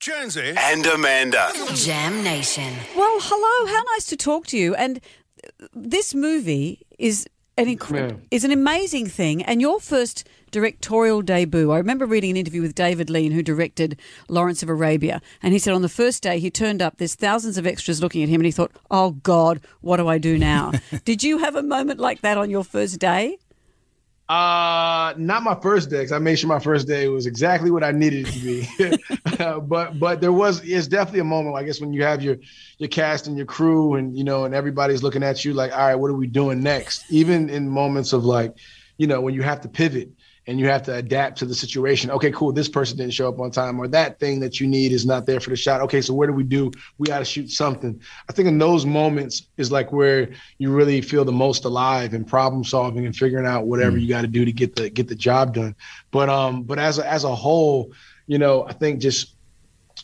Jonesy and Amanda. Jam Nation. Well, hello. How nice to talk to you. And this movie is an incre- is an amazing thing. And your first directorial debut. I remember reading an interview with David Lean, who directed Lawrence of Arabia, and he said on the first day he turned up, there's thousands of extras looking at him, and he thought, "Oh God, what do I do now?" Did you have a moment like that on your first day? Uh, not my first day. Cause I made sure my first day was exactly what I needed it to be. uh, but but there was it's definitely a moment. I guess when you have your your cast and your crew, and you know, and everybody's looking at you like, all right, what are we doing next? Even in moments of like, you know, when you have to pivot and you have to adapt to the situation. Okay, cool. This person didn't show up on time, or that thing that you need is not there for the shot. Okay, so where do we do? We got to shoot something. I think in those moments is like where you really feel the most alive and problem solving and figuring out whatever mm. you got to do to get the get the job done. But um, but as a, as a whole, you know, I think just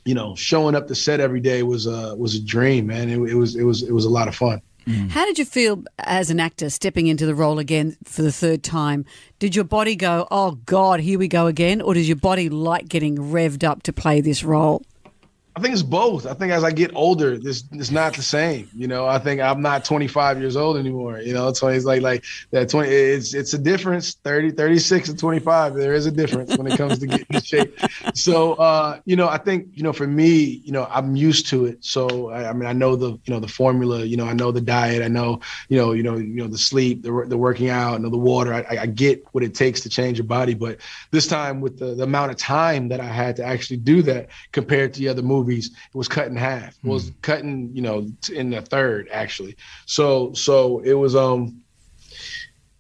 you know showing up to set every day was a was a dream, man. It, it was it was it was a lot of fun. Mm. How did you feel as an actor stepping into the role again for the third time? Did your body go, oh God, here we go again? Or does your body like getting revved up to play this role? I think it's both. I think as I get older, this it's not the same. You know, I think I'm not 25 years old anymore. You know, so it's like like that 20. It's it's a difference. 30, 36 and 25. There is a difference when it comes to getting in shape. So uh, you know, I think you know for me, you know, I'm used to it. So I, I, mean, I know the you know the formula. You know, I know the diet. I know you know you know you know the sleep, the the working out, and the water. I, I get what it takes to change your body. But this time with the, the amount of time that I had to actually do that compared to the other movies movies, it was cut in half. It was mm. cutting, you know, in the third actually. So so it was um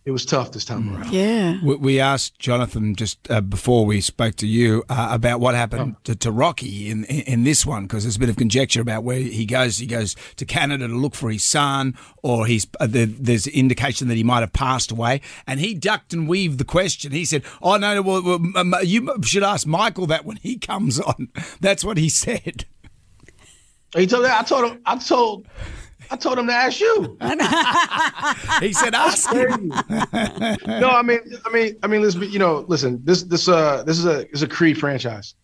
it was tough this time mm. around. Yeah. We asked Jonathan just uh, before we spoke to you uh, about what happened oh. to, to, Rocky in, in, in this one because there's a bit of conjecture about where he goes. He goes to Canada to look for his son, or he's uh, there, there's indication that he might have passed away. And he ducked and weaved the question. He said, "Oh no, well, well you should ask Michael that when he comes on." That's what he said. He told I told him. I told I told him to ask you. he said, "I'll "Ask you." no, I mean, I mean, I mean, listen. You know, listen. This, this, uh, this is a, is a Creed franchise,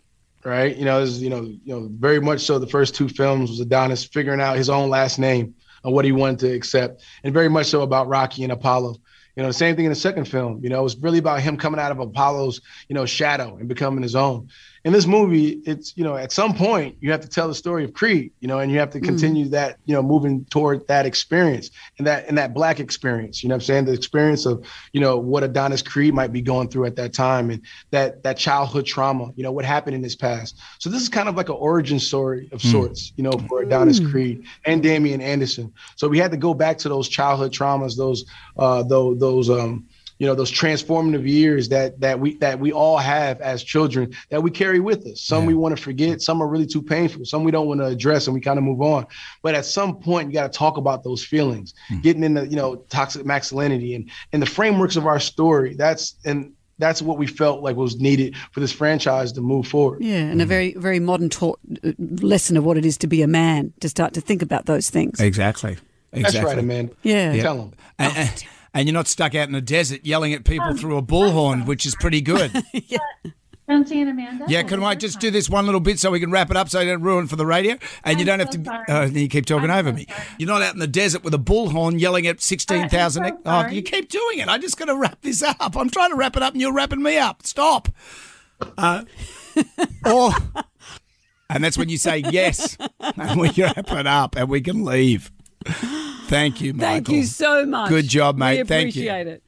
right? You know, this is, you know, you know, very much so. The first two films was Adonis figuring out his own last name and what he wanted to accept, and very much so about Rocky and Apollo. You know, the same thing in the second film. You know, it was really about him coming out of Apollo's, you know, shadow and becoming his own in this movie, it's you know at some point you have to tell the story of Creed, you know, and you have to mm. continue mm. that you know moving toward that experience and that and that black experience. You know, I'm saying the experience of you know what Adonis Creed might be going through at that time and that that childhood trauma. You know what happened in his past. So this is kind of like an origin story of mm. sorts, you know, for Adonis mm. Creed and Damian Anderson. So we had to go back to those childhood traumas, those uh, those those um you know those transformative years that that we that we all have as children that we carry with us some yeah. we want to forget some are really too painful some we don't want to address and we kind of move on but at some point you got to talk about those feelings mm. getting into you know toxic masculinity and and the frameworks of our story that's and that's what we felt like was needed for this franchise to move forward. Yeah, and mm. a very, very modern taught uh, lesson of what it is to be a man, to start to think about those things. Exactly. exactly. That's right, Amanda. Yeah. Tell them. And, and, and you're not stuck out in the desert yelling at people through a bullhorn, which is pretty good. yeah. Jonesy and Amanda. Yeah, can I just do this one little bit so we can wrap it up so you don't ruin for the radio? And I'm you don't so have to. Oh, you keep talking I'm over so me. sorry. You're not out in the desert with a bullhorn yelling at 16,000. I'm so oh, you keep doing it. I just got to wrap this up. I'm trying to wrap it up and you're wrapping me up. Stop. Uh, or. And that's when you say yes, and we wrap it up and we can leave. Thank you, Michael. Thank you so much. Good job, mate. We Thank you. appreciate it.